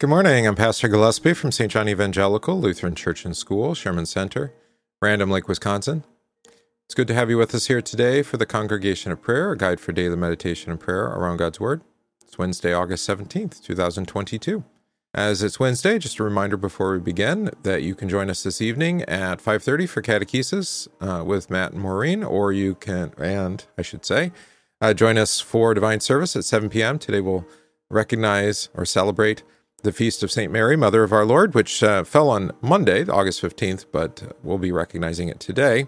Good morning. I'm Pastor Gillespie from St. John Evangelical Lutheran Church and School, Sherman Center, Random Lake, Wisconsin. It's good to have you with us here today for the Congregation of Prayer, a guide for daily meditation and prayer around God's Word. It's Wednesday, August 17th, 2022. As it's Wednesday, just a reminder before we begin that you can join us this evening at 5:30 for catechesis uh, with Matt and Maureen, or you can, and I should say, uh, join us for divine service at 7 p.m. Today we'll recognize or celebrate the Feast of St. Mary, Mother of our Lord, which uh, fell on Monday, August 15th, but we'll be recognizing it today.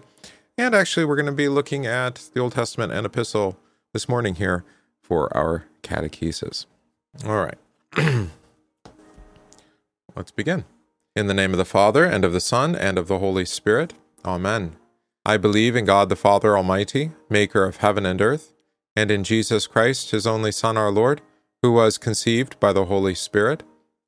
And actually, we're going to be looking at the Old Testament and Epistle this morning here for our catechesis. All right. Let's begin. In the name of the Father, and of the Son, and of the Holy Spirit. Amen. I believe in God the Father Almighty, maker of heaven and earth, and in Jesus Christ, his only Son, our Lord, who was conceived by the Holy Spirit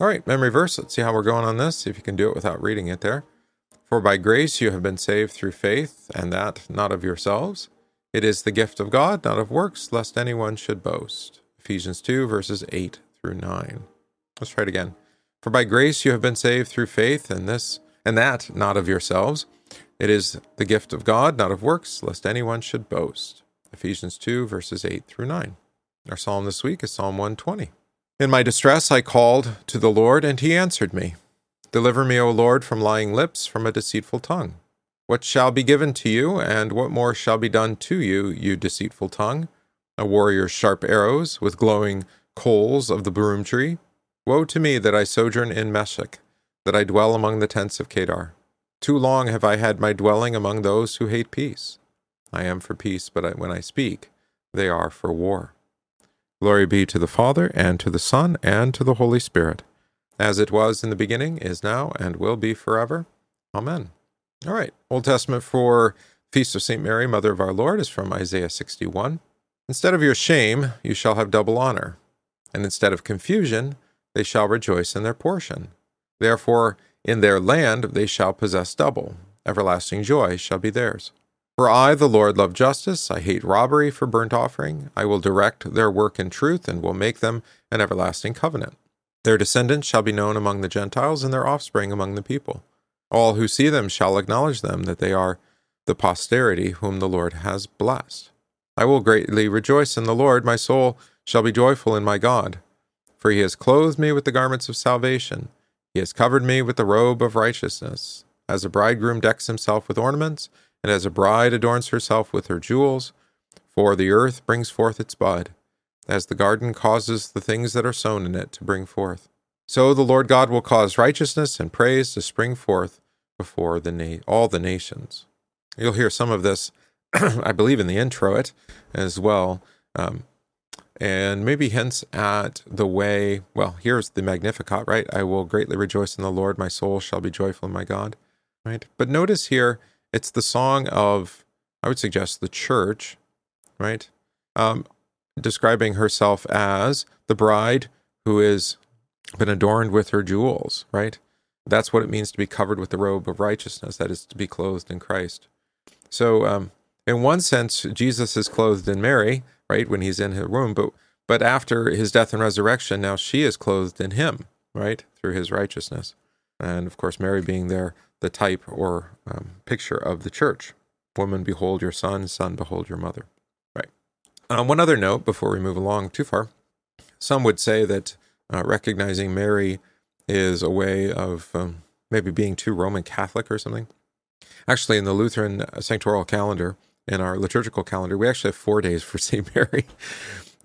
All right, memory verse. Let's see how we're going on this. See if you can do it without reading it there. For by grace you have been saved through faith, and that not of yourselves. It is the gift of God, not of works, lest anyone should boast. Ephesians 2, verses 8 through 9. Let's try it again. For by grace you have been saved through faith, and this and that not of yourselves. It is the gift of God, not of works, lest anyone should boast. Ephesians 2, verses 8 through 9. Our psalm this week is Psalm 120. In my distress I called to the Lord, and he answered me. Deliver me, O Lord, from lying lips, from a deceitful tongue. What shall be given to you, and what more shall be done to you, you deceitful tongue? A warrior's sharp arrows, with glowing coals of the broom tree. Woe to me that I sojourn in Meshech, that I dwell among the tents of Kedar. Too long have I had my dwelling among those who hate peace. I am for peace, but when I speak, they are for war. Glory be to the Father, and to the Son, and to the Holy Spirit, as it was in the beginning, is now, and will be forever. Amen. All right. Old Testament for Feast of St. Mary, Mother of our Lord, is from Isaiah 61. Instead of your shame, you shall have double honor, and instead of confusion, they shall rejoice in their portion. Therefore, in their land they shall possess double. Everlasting joy shall be theirs. For I, the Lord, love justice. I hate robbery for burnt offering. I will direct their work in truth and will make them an everlasting covenant. Their descendants shall be known among the Gentiles and their offspring among the people. All who see them shall acknowledge them that they are the posterity whom the Lord has blessed. I will greatly rejoice in the Lord. My soul shall be joyful in my God. For he has clothed me with the garments of salvation. He has covered me with the robe of righteousness. As a bridegroom decks himself with ornaments, and as a bride adorns herself with her jewels, for the earth brings forth its bud, as the garden causes the things that are sown in it to bring forth. So the Lord God will cause righteousness and praise to spring forth before the na- all the nations. You'll hear some of this, I believe, in the introit as well. Um, and maybe hints at the way, well, here's the Magnificat, right? I will greatly rejoice in the Lord, my soul shall be joyful in my God, right? But notice here, it's the song of, I would suggest, the church, right? Um, describing herself as the bride who has been adorned with her jewels, right? That's what it means to be covered with the robe of righteousness, that is to be clothed in Christ. So, um, in one sense, Jesus is clothed in Mary, right, when he's in her womb, but but after his death and resurrection, now she is clothed in him, right, through his righteousness. And of course, Mary being there the type or um, picture of the church. Woman, behold your son, son, behold your mother. Right. Um, one other note before we move along too far. Some would say that uh, recognizing Mary is a way of um, maybe being too Roman Catholic or something. Actually, in the Lutheran sanctoral calendar, in our liturgical calendar, we actually have four days for St. Mary.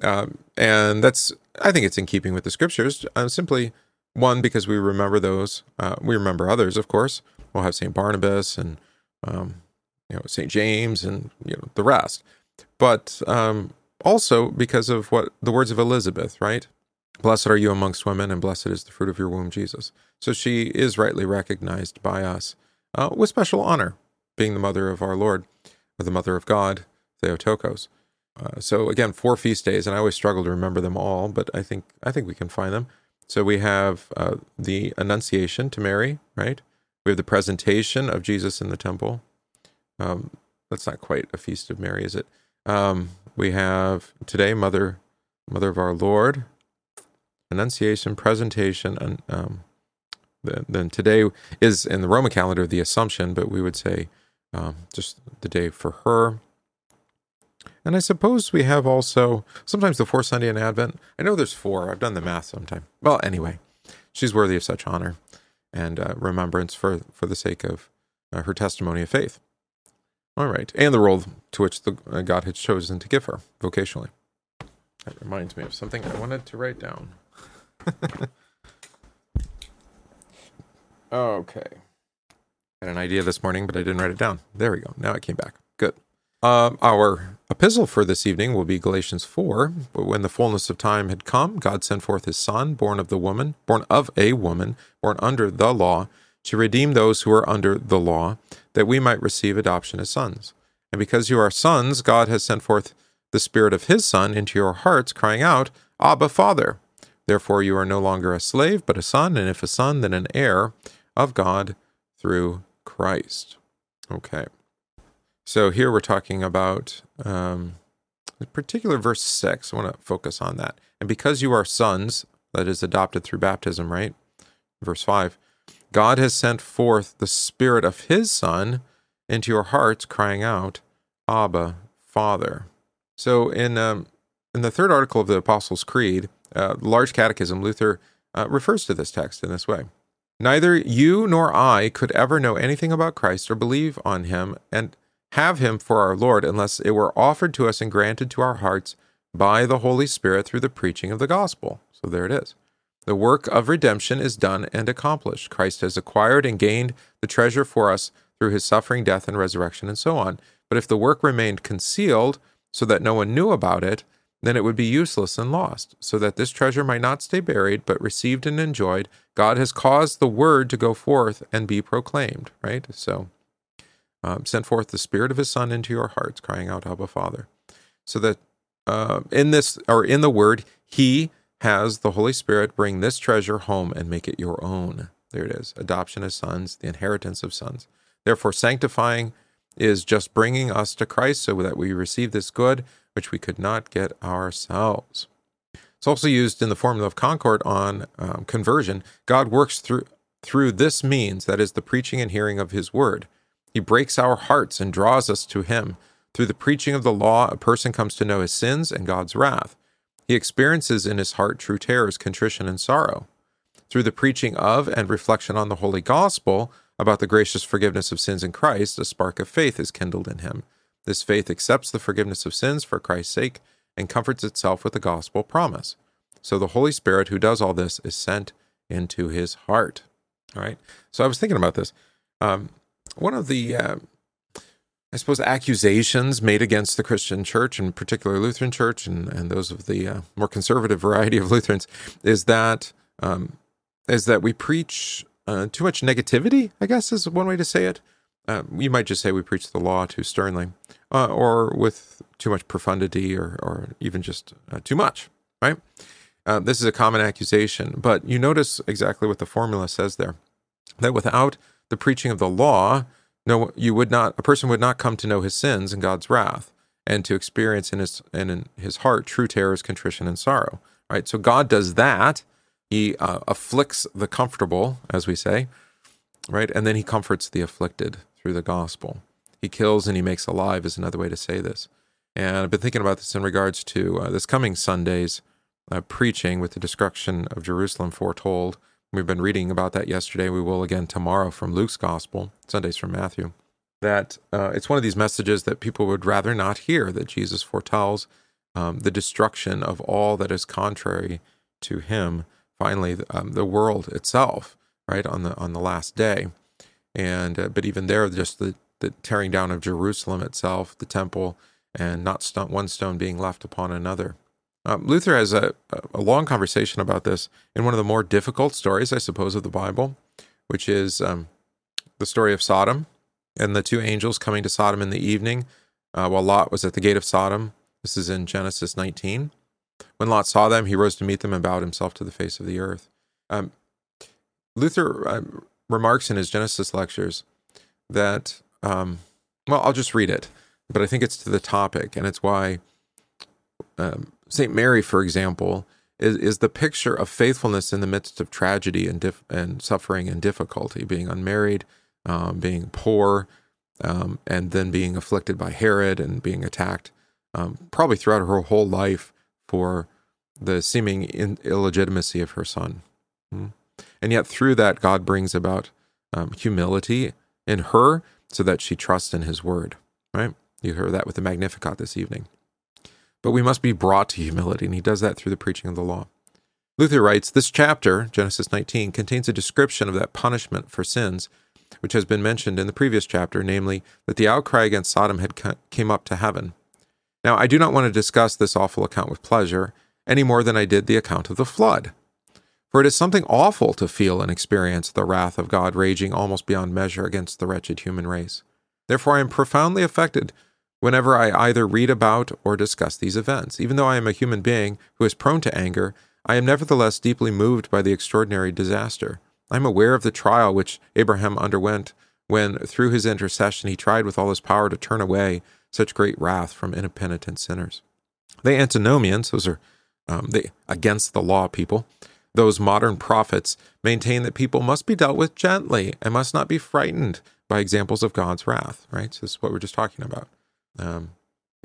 Um, and that's, I think it's in keeping with the scriptures. Uh, simply, one, because we remember those, uh, we remember others, of course, we'll have St. Barnabas and um, you know St. James and you know the rest. But um, also because of what the words of Elizabeth, right? Blessed are you amongst women, and blessed is the fruit of your womb, Jesus. So she is rightly recognized by us uh, with special honor, being the mother of our Lord, or the mother of God, Theotokos. Uh, so again, four feast days, and I always struggle to remember them all, but I think I think we can find them. So we have uh, the Annunciation to Mary, right? We have the presentation of Jesus in the temple. Um, that's not quite a feast of Mary, is it? Um, we have today, Mother, Mother of our Lord, Annunciation, presentation, and um, then, then today is in the Roman calendar the Assumption, but we would say um, just the day for her. And I suppose we have also sometimes the fourth Sunday in Advent. I know there's four. I've done the math sometime. Well, anyway, she's worthy of such honor and uh, remembrance for for the sake of uh, her testimony of faith. All right, and the role to which the uh, God had chosen to give her vocationally. That reminds me of something I wanted to write down. okay, had an idea this morning, but I didn't write it down. There we go. Now it came back. Um, our epistle for this evening will be Galatians 4. But when the fullness of time had come, God sent forth his Son, born of the woman, born of a woman, born under the law, to redeem those who are under the law, that we might receive adoption as sons. And because you are sons, God has sent forth the Spirit of his Son into your hearts, crying out, Abba, Father. Therefore you are no longer a slave, but a son, and if a son, then an heir of God through Christ. Okay. So here we're talking about um, particular verse 6. I want to focus on that. And because you are sons, that is adopted through baptism, right? Verse 5 God has sent forth the Spirit of His Son into your hearts, crying out, Abba, Father. So in, um, in the third article of the Apostles' Creed, uh, large catechism, Luther uh, refers to this text in this way. Neither you nor I could ever know anything about Christ or believe on him and have him for our Lord unless it were offered to us and granted to our hearts by the Holy Spirit through the preaching of the gospel. So there it is. The work of redemption is done and accomplished. Christ has acquired and gained the treasure for us through his suffering, death, and resurrection, and so on. But if the work remained concealed so that no one knew about it, then it would be useless and lost. So that this treasure might not stay buried, but received and enjoyed, God has caused the word to go forth and be proclaimed, right? So um, sent forth the Spirit of His Son into your hearts, crying out, Abba, Father. So that uh, in this, or in the Word, He has the Holy Spirit bring this treasure home and make it your own. There it is adoption as sons, the inheritance of sons. Therefore, sanctifying is just bringing us to Christ so that we receive this good which we could not get ourselves. It's also used in the formula of Concord on um, conversion. God works through through this means, that is, the preaching and hearing of His word. He breaks our hearts and draws us to Him. Through the preaching of the law, a person comes to know his sins and God's wrath. He experiences in his heart true terrors, contrition, and sorrow. Through the preaching of and reflection on the Holy Gospel about the gracious forgiveness of sins in Christ, a spark of faith is kindled in him. This faith accepts the forgiveness of sins for Christ's sake and comforts itself with the gospel promise. So the Holy Spirit, who does all this, is sent into his heart. All right. So I was thinking about this. Um, one of the, uh, I suppose, accusations made against the Christian church, and particularly Lutheran church, and, and those of the uh, more conservative variety of Lutherans, is that um, is that we preach uh, too much negativity. I guess is one way to say it. Uh, you might just say we preach the law too sternly, uh, or with too much profundity, or or even just uh, too much. Right. this is a common accusation, but you notice exactly what the formula says there. That without the preaching of the law, no, you would not, a person would not come to know his sins and God's wrath, and to experience in his and in his heart true terrors, contrition, and sorrow. Right. So God does that. He uh, afflicts the comfortable, as we say, right, and then he comforts the afflicted through the gospel. He kills and he makes alive is another way to say this. And I've been thinking about this in regards to uh, this coming Sunday's uh, preaching with the destruction of Jerusalem foretold We've been reading about that yesterday. We will again tomorrow from Luke's Gospel, Sundays from Matthew. That uh, it's one of these messages that people would rather not hear, that Jesus foretells um, the destruction of all that is contrary to him, finally, um, the world itself, right, on the, on the last day. And, uh, but even there, just the, the tearing down of Jerusalem itself, the temple, and not one stone being left upon another. Um, Luther has a, a long conversation about this in one of the more difficult stories, I suppose, of the Bible, which is um, the story of Sodom and the two angels coming to Sodom in the evening uh, while Lot was at the gate of Sodom. This is in Genesis 19. When Lot saw them, he rose to meet them and bowed himself to the face of the earth. Um, Luther uh, remarks in his Genesis lectures that, um, well, I'll just read it, but I think it's to the topic, and it's why um, St. Mary, for example, is, is the picture of faithfulness in the midst of tragedy and, dif- and suffering and difficulty, being unmarried, um, being poor, um, and then being afflicted by Herod and being attacked, um, probably throughout her whole life for the seeming in- illegitimacy of her son. Mm. And yet, through that, God brings about um, humility in her so that she trusts in his word, right? You heard that with the Magnificat this evening. But we must be brought to humility, and he does that through the preaching of the law. Luther writes This chapter, Genesis 19, contains a description of that punishment for sins which has been mentioned in the previous chapter, namely that the outcry against Sodom had came up to heaven. Now, I do not want to discuss this awful account with pleasure, any more than I did the account of the flood. For it is something awful to feel and experience the wrath of God raging almost beyond measure against the wretched human race. Therefore, I am profoundly affected whenever I either read about or discuss these events. Even though I am a human being who is prone to anger, I am nevertheless deeply moved by the extraordinary disaster. I am aware of the trial which Abraham underwent when, through his intercession, he tried with all his power to turn away such great wrath from impenitent sinners. The antinomians, those are um, the against the law people, those modern prophets maintain that people must be dealt with gently and must not be frightened by examples of God's wrath. Right, so this is what we're just talking about. Um,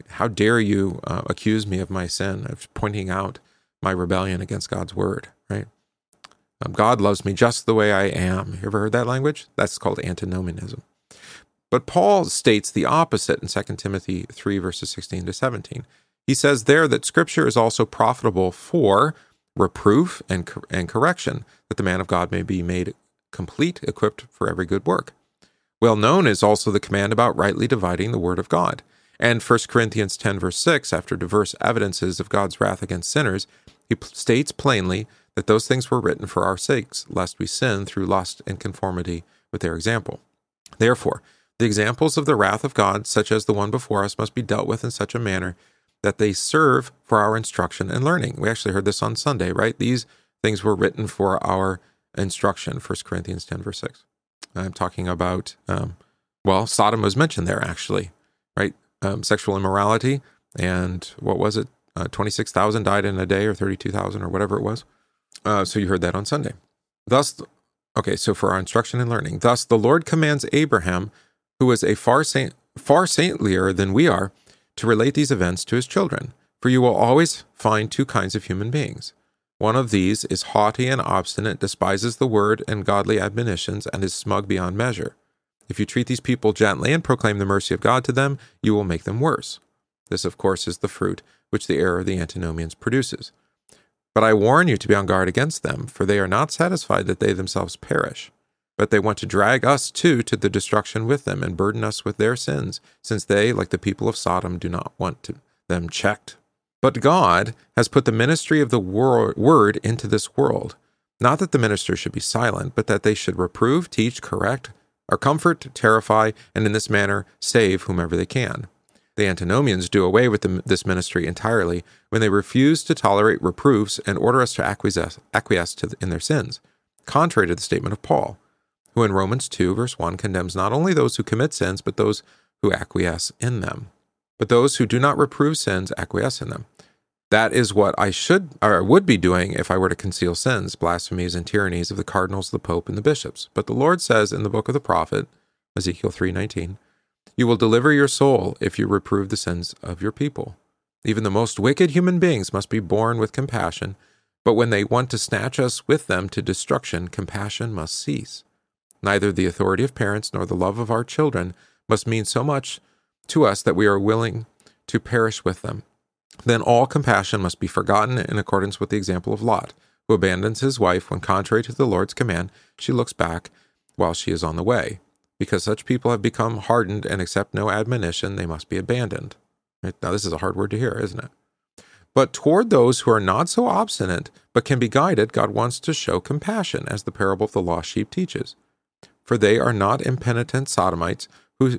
how dare you uh, accuse me of my sin of pointing out my rebellion against God's word? Right. Um, God loves me just the way I am. You ever heard that language? That's called antinomianism. But Paul states the opposite in 2 Timothy 3, verses 16 to 17. He says there that Scripture is also profitable for reproof and, and correction, that the man of God may be made complete, equipped for every good work. Well known is also the command about rightly dividing the word of God. And 1 Corinthians 10, verse 6, after diverse evidences of God's wrath against sinners, he states plainly that those things were written for our sakes, lest we sin through lust and conformity with their example. Therefore, the examples of the wrath of God, such as the one before us, must be dealt with in such a manner that they serve for our instruction and learning. We actually heard this on Sunday, right? These things were written for our instruction, 1 Corinthians 10, verse 6. I'm talking about, um, well, Sodom was mentioned there, actually, right? Um, sexual immorality, and what was it? Uh, 26,000 died in a day, or 32,000, or whatever it was. Uh, so you heard that on Sunday. Thus, okay, so for our instruction and learning, thus the Lord commands Abraham, who was a far saint, far saintlier than we are, to relate these events to his children. For you will always find two kinds of human beings. One of these is haughty and obstinate, despises the word and godly admonitions, and is smug beyond measure. If you treat these people gently and proclaim the mercy of God to them, you will make them worse. This, of course, is the fruit which the error of the antinomians produces. But I warn you to be on guard against them, for they are not satisfied that they themselves perish. But they want to drag us too to the destruction with them and burden us with their sins, since they, like the people of Sodom, do not want to, them checked. But God has put the ministry of the wor- word into this world. Not that the ministers should be silent, but that they should reprove, teach, correct, or comfort, terrify, and in this manner save whomever they can. The antinomians do away with the, this ministry entirely when they refuse to tolerate reproofs and order us to acquiesce, acquiesce to in their sins, contrary to the statement of Paul, who in Romans 2, verse 1, condemns not only those who commit sins, but those who acquiesce in them. But those who do not reprove sins acquiesce in them. That is what I should or would be doing if I were to conceal sins, blasphemies, and tyrannies of the cardinals, the pope, and the bishops. But the Lord says in the book of the prophet, Ezekiel 3:19, you will deliver your soul if you reprove the sins of your people. Even the most wicked human beings must be borne with compassion, but when they want to snatch us with them to destruction, compassion must cease. Neither the authority of parents nor the love of our children must mean so much to us that we are willing to perish with them. Then all compassion must be forgotten in accordance with the example of Lot, who abandons his wife when, contrary to the Lord's command, she looks back while she is on the way. Because such people have become hardened and accept no admonition, they must be abandoned. Now, this is a hard word to hear, isn't it? But toward those who are not so obstinate, but can be guided, God wants to show compassion, as the parable of the lost sheep teaches. For they are not impenitent sodomites who,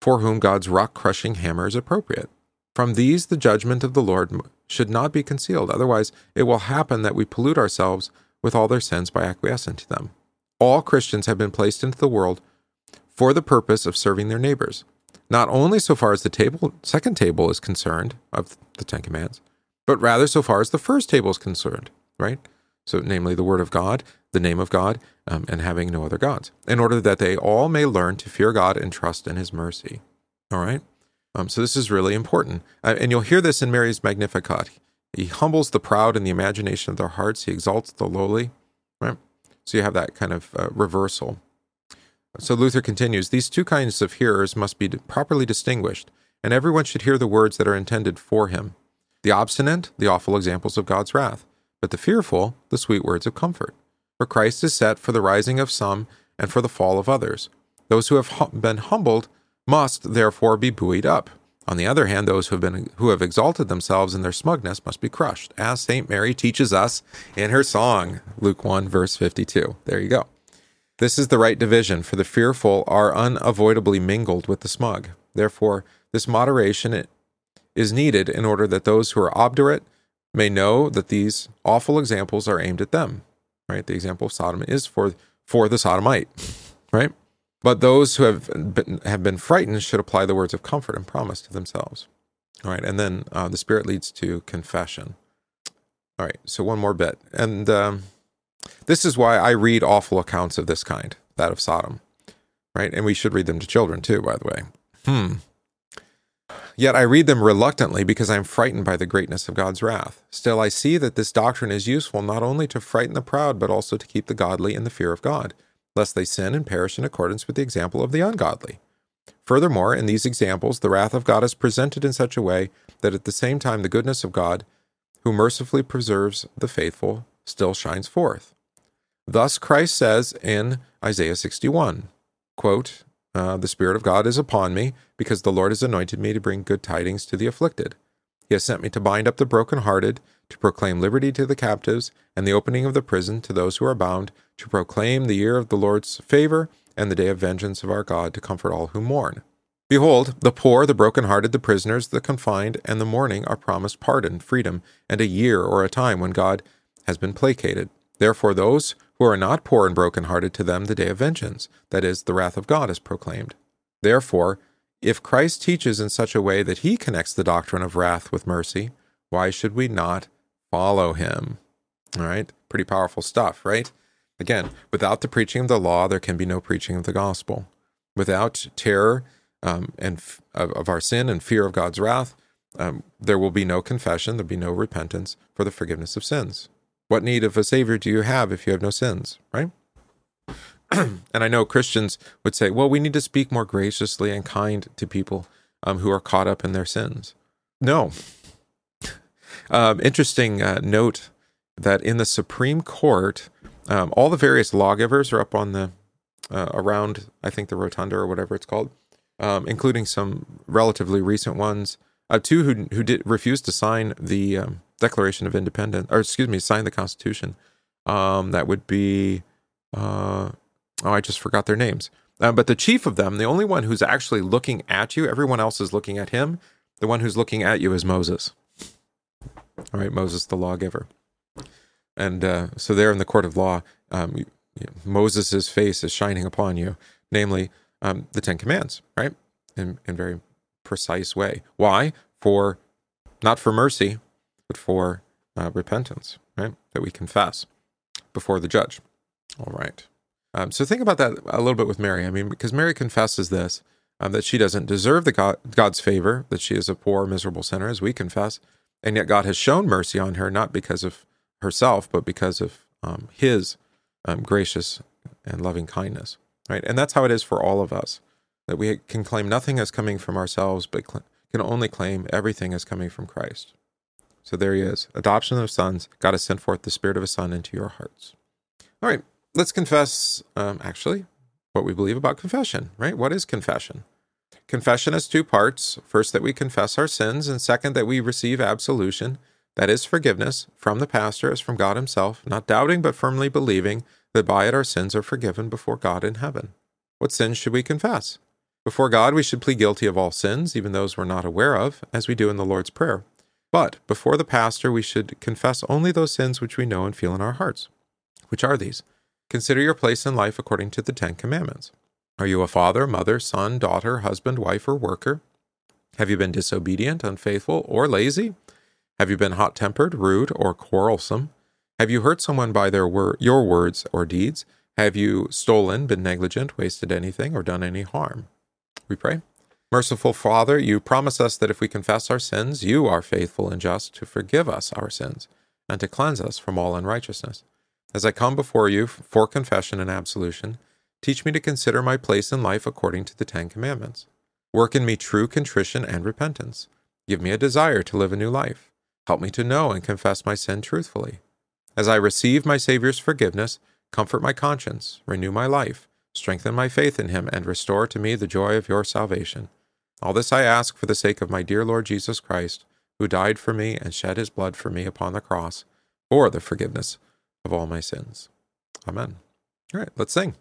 for whom God's rock crushing hammer is appropriate. From these, the judgment of the Lord should not be concealed. Otherwise, it will happen that we pollute ourselves with all their sins by acquiescing to them. All Christians have been placed into the world for the purpose of serving their neighbors, not only so far as the table, second table is concerned of the Ten Commandments, but rather so far as the first table is concerned, right? So, namely, the Word of God, the name of God, um, and having no other gods, in order that they all may learn to fear God and trust in His mercy. All right? Um, so, this is really important. Uh, and you'll hear this in Mary's Magnificat. He humbles the proud in the imagination of their hearts, He exalts the lowly, right? So, you have that kind of uh, reversal. So, Luther continues These two kinds of hearers must be properly distinguished, and everyone should hear the words that are intended for him. The obstinate, the awful examples of God's wrath, but the fearful, the sweet words of comfort. For Christ is set for the rising of some and for the fall of others. Those who have been humbled must therefore be buoyed up. On the other hand, those who have been who have exalted themselves in their smugness must be crushed, as Saint Mary teaches us in her song, Luke 1 verse 52. There you go. This is the right division, for the fearful are unavoidably mingled with the smug. Therefore, this moderation is needed in order that those who are obdurate may know that these awful examples are aimed at them. Right? The example of Sodom is for for the sodomite, right? But those who have been, have been frightened should apply the words of comfort and promise to themselves. All right, and then uh, the Spirit leads to confession. All right, so one more bit, and um, this is why I read awful accounts of this kind, that of Sodom, right? And we should read them to children too, by the way. Hmm. Yet I read them reluctantly because I am frightened by the greatness of God's wrath. Still, I see that this doctrine is useful not only to frighten the proud, but also to keep the godly in the fear of God, lest they sin and perish in accordance with the example of the ungodly. Furthermore, in these examples, the wrath of God is presented in such a way that at the same time the goodness of God, who mercifully preserves the faithful, still shines forth. Thus Christ says in Isaiah 61, quote, uh, the Spirit of God is upon me, because the Lord has anointed me to bring good tidings to the afflicted. He has sent me to bind up the brokenhearted, to proclaim liberty to the captives, and the opening of the prison to those who are bound, to proclaim the year of the Lord's favor, and the day of vengeance of our God, to comfort all who mourn. Behold, the poor, the brokenhearted, the prisoners, the confined, and the mourning are promised pardon, freedom, and a year or a time when God has been placated. Therefore, those who are not poor and broken-hearted to them the day of vengeance, that is, the wrath of God is proclaimed. Therefore, if Christ teaches in such a way that he connects the doctrine of wrath with mercy, why should we not follow him? All right, pretty powerful stuff, right? Again, without the preaching of the law, there can be no preaching of the gospel. Without terror um, and f- of, our sin and fear of God's wrath, um, there will be no confession, there'll be no repentance for the forgiveness of sins. What need of a Savior do you have if you have no sins, right? and I know Christians would say, well, we need to speak more graciously and kind to people um, who are caught up in their sins. No. um, interesting uh, note that in the Supreme Court, um, all the various lawgivers are up on the uh, around, I think, the rotunda or whatever it's called, um, including some relatively recent ones. Uh, two who who did refuse to sign the um, Declaration of Independence, or excuse me, sign the Constitution. Um, that would be, uh, oh, I just forgot their names. Uh, but the chief of them, the only one who's actually looking at you, everyone else is looking at him. The one who's looking at you is Moses. All right, Moses, the lawgiver. And uh, so there in the court of law, um, Moses' face is shining upon you, namely um, the Ten Commands, right? In, in very precise way. Why? For not for mercy, but for uh, repentance, right? That we confess before the judge. All right. Um, so think about that a little bit with Mary. I mean, because Mary confesses this um, that she doesn't deserve the God, God's favor, that she is a poor, miserable sinner, as we confess, and yet God has shown mercy on her not because of herself, but because of um, His um, gracious and loving kindness, right? And that's how it is for all of us, that we can claim nothing as coming from ourselves, but cl- can only claim everything as coming from Christ. So there he is. Adoption of sons. God has sent forth the Spirit of a Son into your hearts. All right, let's confess, um, actually, what we believe about confession, right? What is confession? Confession has two parts. First, that we confess our sins, and second, that we receive absolution That is forgiveness from the pastor as from God Himself, not doubting but firmly believing that by it our sins are forgiven before God in heaven. What sins should we confess? Before God, we should plead guilty of all sins, even those we're not aware of, as we do in the Lord's Prayer. But before the pastor, we should confess only those sins which we know and feel in our hearts. Which are these? Consider your place in life according to the Ten Commandments. Are you a father, mother, son, daughter, husband, wife, or worker? Have you been disobedient, unfaithful, or lazy? Have you been hot tempered, rude, or quarrelsome? Have you hurt someone by their wor- your words or deeds? Have you stolen, been negligent, wasted anything, or done any harm? We pray. Merciful Father, you promise us that if we confess our sins, you are faithful and just to forgive us our sins and to cleanse us from all unrighteousness. As I come before you for confession and absolution, teach me to consider my place in life according to the Ten Commandments. Work in me true contrition and repentance. Give me a desire to live a new life. Help me to know and confess my sin truthfully. As I receive my Savior's forgiveness, comfort my conscience, renew my life, strengthen my faith in him, and restore to me the joy of your salvation. All this I ask for the sake of my dear Lord Jesus Christ, who died for me and shed his blood for me upon the cross, for the forgiveness of all my sins. Amen. All right, let's sing.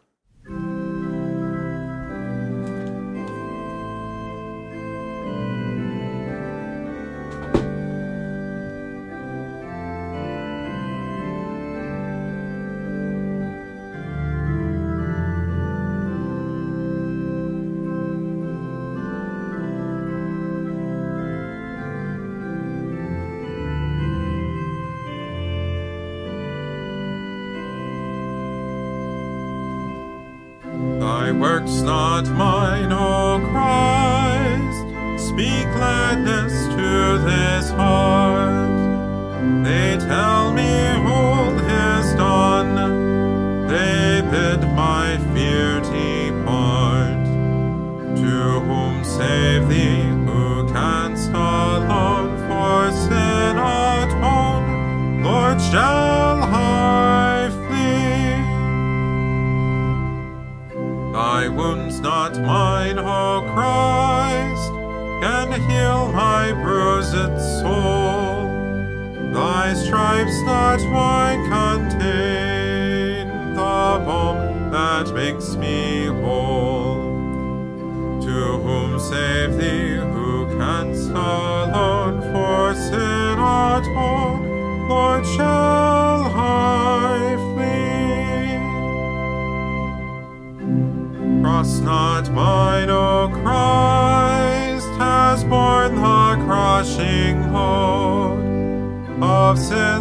Stripes not contain the balm that makes me whole. To whom save thee, who canst alone for sin atone? Lord, shall I flee? Cross not mine, O Christ, has borne the crushing load of sins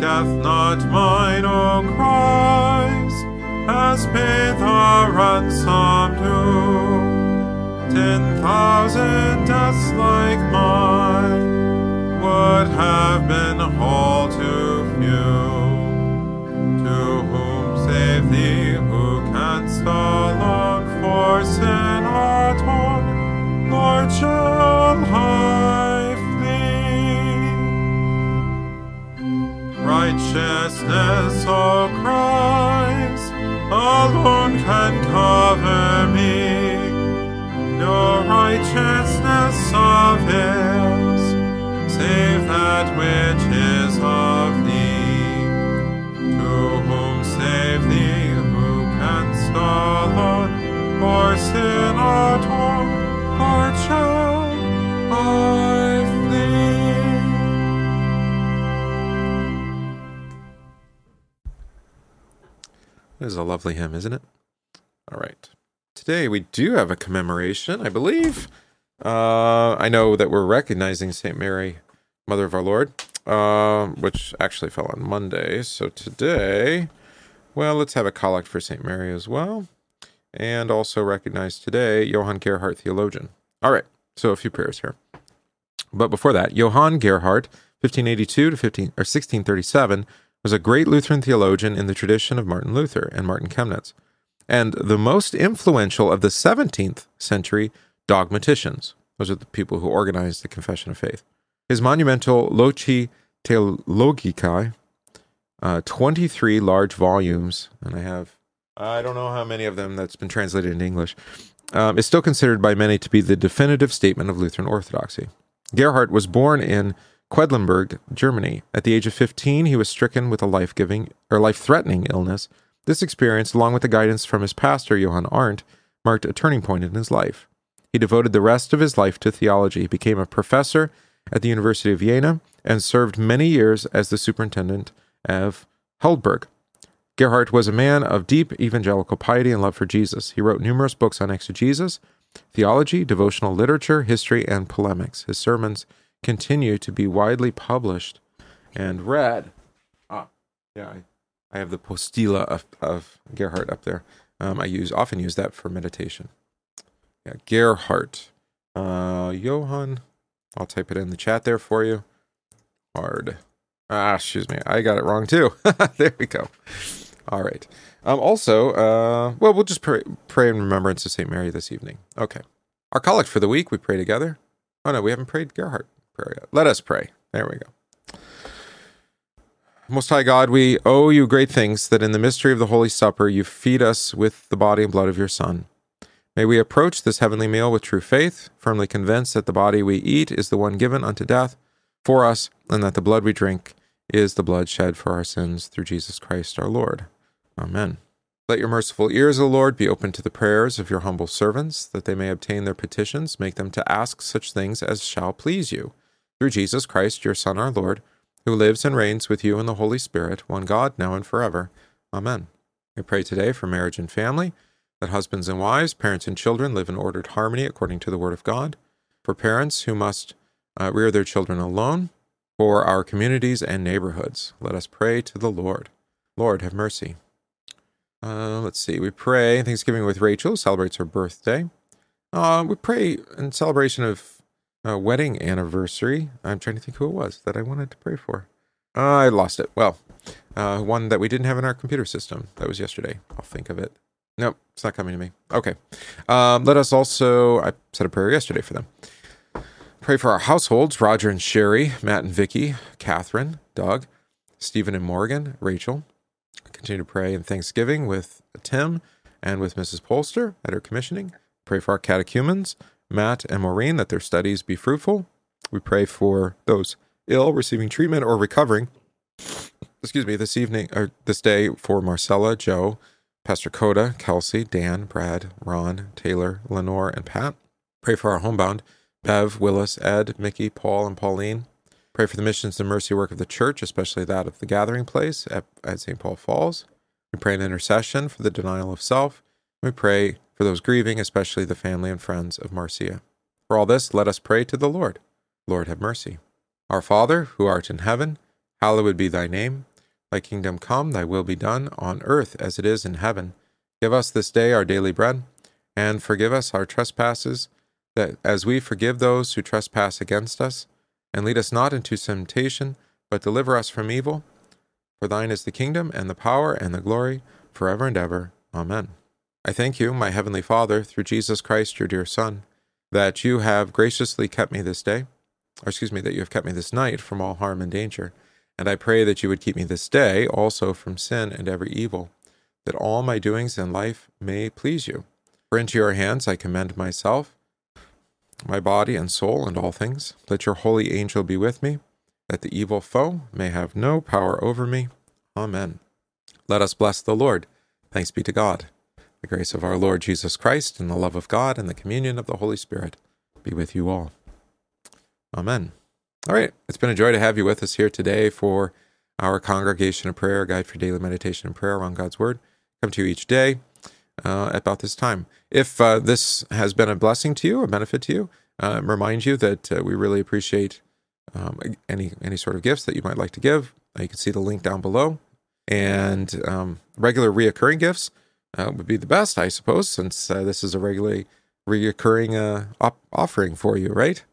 Death not mine, O Christ, as paid the ransom due. Ten thousand deaths like mine would have been Righteousness, O Christ, alone can cover me. No righteousness avails, save that which is of It is a lovely hymn, isn't it? All right. Today we do have a commemoration, I believe. Uh, I know that we're recognizing St. Mary, Mother of our Lord, uh, which actually fell on Monday. So today, well, let's have a collect for St. Mary as well. And also recognize today Johann Gerhard, theologian. All right. So a few prayers here. But before that, Johann Gerhard, 1582 to 15 or 1637, was a great Lutheran theologian in the tradition of Martin Luther and Martin Chemnitz, and the most influential of the 17th century dogmaticians. Those are the people who organized the Confession of Faith. His monumental Loci Theologicae, uh, 23 large volumes, and I have, I don't know how many of them that's been translated into English, um, is still considered by many to be the definitive statement of Lutheran orthodoxy. Gerhard was born in Quedlinburg, Germany. At the age of 15, he was stricken with a life-giving or life-threatening illness. This experience, along with the guidance from his pastor Johann Arndt, marked a turning point in his life. He devoted the rest of his life to theology, he became a professor at the University of Jena, and served many years as the superintendent of Heldburg. Gerhard was a man of deep evangelical piety and love for Jesus. He wrote numerous books on exegesis, theology, devotional literature, history, and polemics. His sermons continue to be widely published and read. Ah, yeah, I, I have the postilla of, of Gerhard up there. Um, I use often use that for meditation. Yeah, Gerhard. Uh, Johann. I'll type it in the chat there for you. Hard. Ah, excuse me. I got it wrong too. there we go. All right. Um, also, uh, well, we'll just pray, pray in remembrance of St. Mary this evening. Okay. Our collect for the week, we pray together. Oh, no, we haven't prayed Gerhard Let us pray. There we go. Most High God, we owe you great things that in the mystery of the Holy Supper you feed us with the body and blood of your Son. May we approach this heavenly meal with true faith, firmly convinced that the body we eat is the one given unto death for us, and that the blood we drink is the blood shed for our sins through Jesus Christ our Lord. Amen. Let your merciful ears, O Lord, be open to the prayers of your humble servants, that they may obtain their petitions. Make them to ask such things as shall please you. Through Jesus Christ, your Son, our Lord, who lives and reigns with you in the Holy Spirit, one God, now and forever. Amen. We pray today for marriage and family, that husbands and wives, parents and children live in ordered harmony according to the Word of God. For parents who must uh, rear their children alone, for our communities and neighborhoods. Let us pray to the Lord. Lord, have mercy. Uh, let's see. We pray Thanksgiving with Rachel, celebrates her birthday. Uh, we pray in celebration of a wedding anniversary. I'm trying to think who it was that I wanted to pray for. Uh, I lost it. Well, uh, one that we didn't have in our computer system. That was yesterday. I'll think of it. Nope, it's not coming to me. Okay. Um, let us also, I said a prayer yesterday for them. Pray for our households Roger and Sherry, Matt and Vicky, Catherine, Doug, Stephen and Morgan, Rachel. Continue to pray in Thanksgiving with Tim and with Mrs. Polster at her commissioning. Pray for our catechumens, Matt and Maureen, that their studies be fruitful. We pray for those ill, receiving treatment, or recovering. Excuse me, this evening or this day for Marcella, Joe, Pastor Coda, Kelsey, Dan, Brad, Ron, Taylor, Lenore, and Pat. Pray for our homebound Bev, Willis, Ed, Mickey, Paul, and Pauline. Pray for the missions and mercy work of the church, especially that of the gathering place at, at St. Paul Falls. We pray an intercession for the denial of self. We pray for those grieving, especially the family and friends of Marcia. For all this, let us pray to the Lord. Lord, have mercy. Our Father, who art in heaven, hallowed be thy name. Thy kingdom come, thy will be done, on earth as it is in heaven. Give us this day our daily bread, and forgive us our trespasses that as we forgive those who trespass against us, and lead us not into temptation, but deliver us from evil. For thine is the kingdom, and the power, and the glory, forever and ever. Amen. I thank you, my heavenly Father, through Jesus Christ, your dear Son, that you have graciously kept me this day, or excuse me, that you have kept me this night from all harm and danger. And I pray that you would keep me this day also from sin and every evil, that all my doings in life may please you. For into your hands I commend myself my body and soul and all things. Let your holy angel be with me, that the evil foe may have no power over me. Amen. Let us bless the Lord. Thanks be to God. The grace of our Lord Jesus Christ, and the love of God, and the communion of the Holy Spirit be with you all. Amen. All right. It's been a joy to have you with us here today for our Congregation of Prayer, Guide for Daily Meditation and Prayer around God's Word. Come to you each day uh, about this time. If uh, this has been a blessing to you, a benefit to you, uh, remind you that uh, we really appreciate um, any any sort of gifts that you might like to give. Uh, you can see the link down below, and um, regular reoccurring gifts uh, would be the best, I suppose, since this is a regularly reoccurring op- offering for you, right?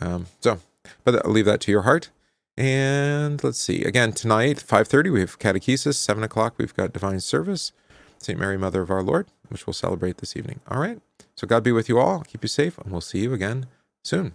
Um, so, but I'll leave that to your heart. And let's see. Again, tonight, 5.30, we have catechesis. 7 o'clock, we've got divine service. St. Mary, Mother of our Lord. which we'll celebrate this evening. All right. So God be with you all. Keep you safe, and we'll see you again soon.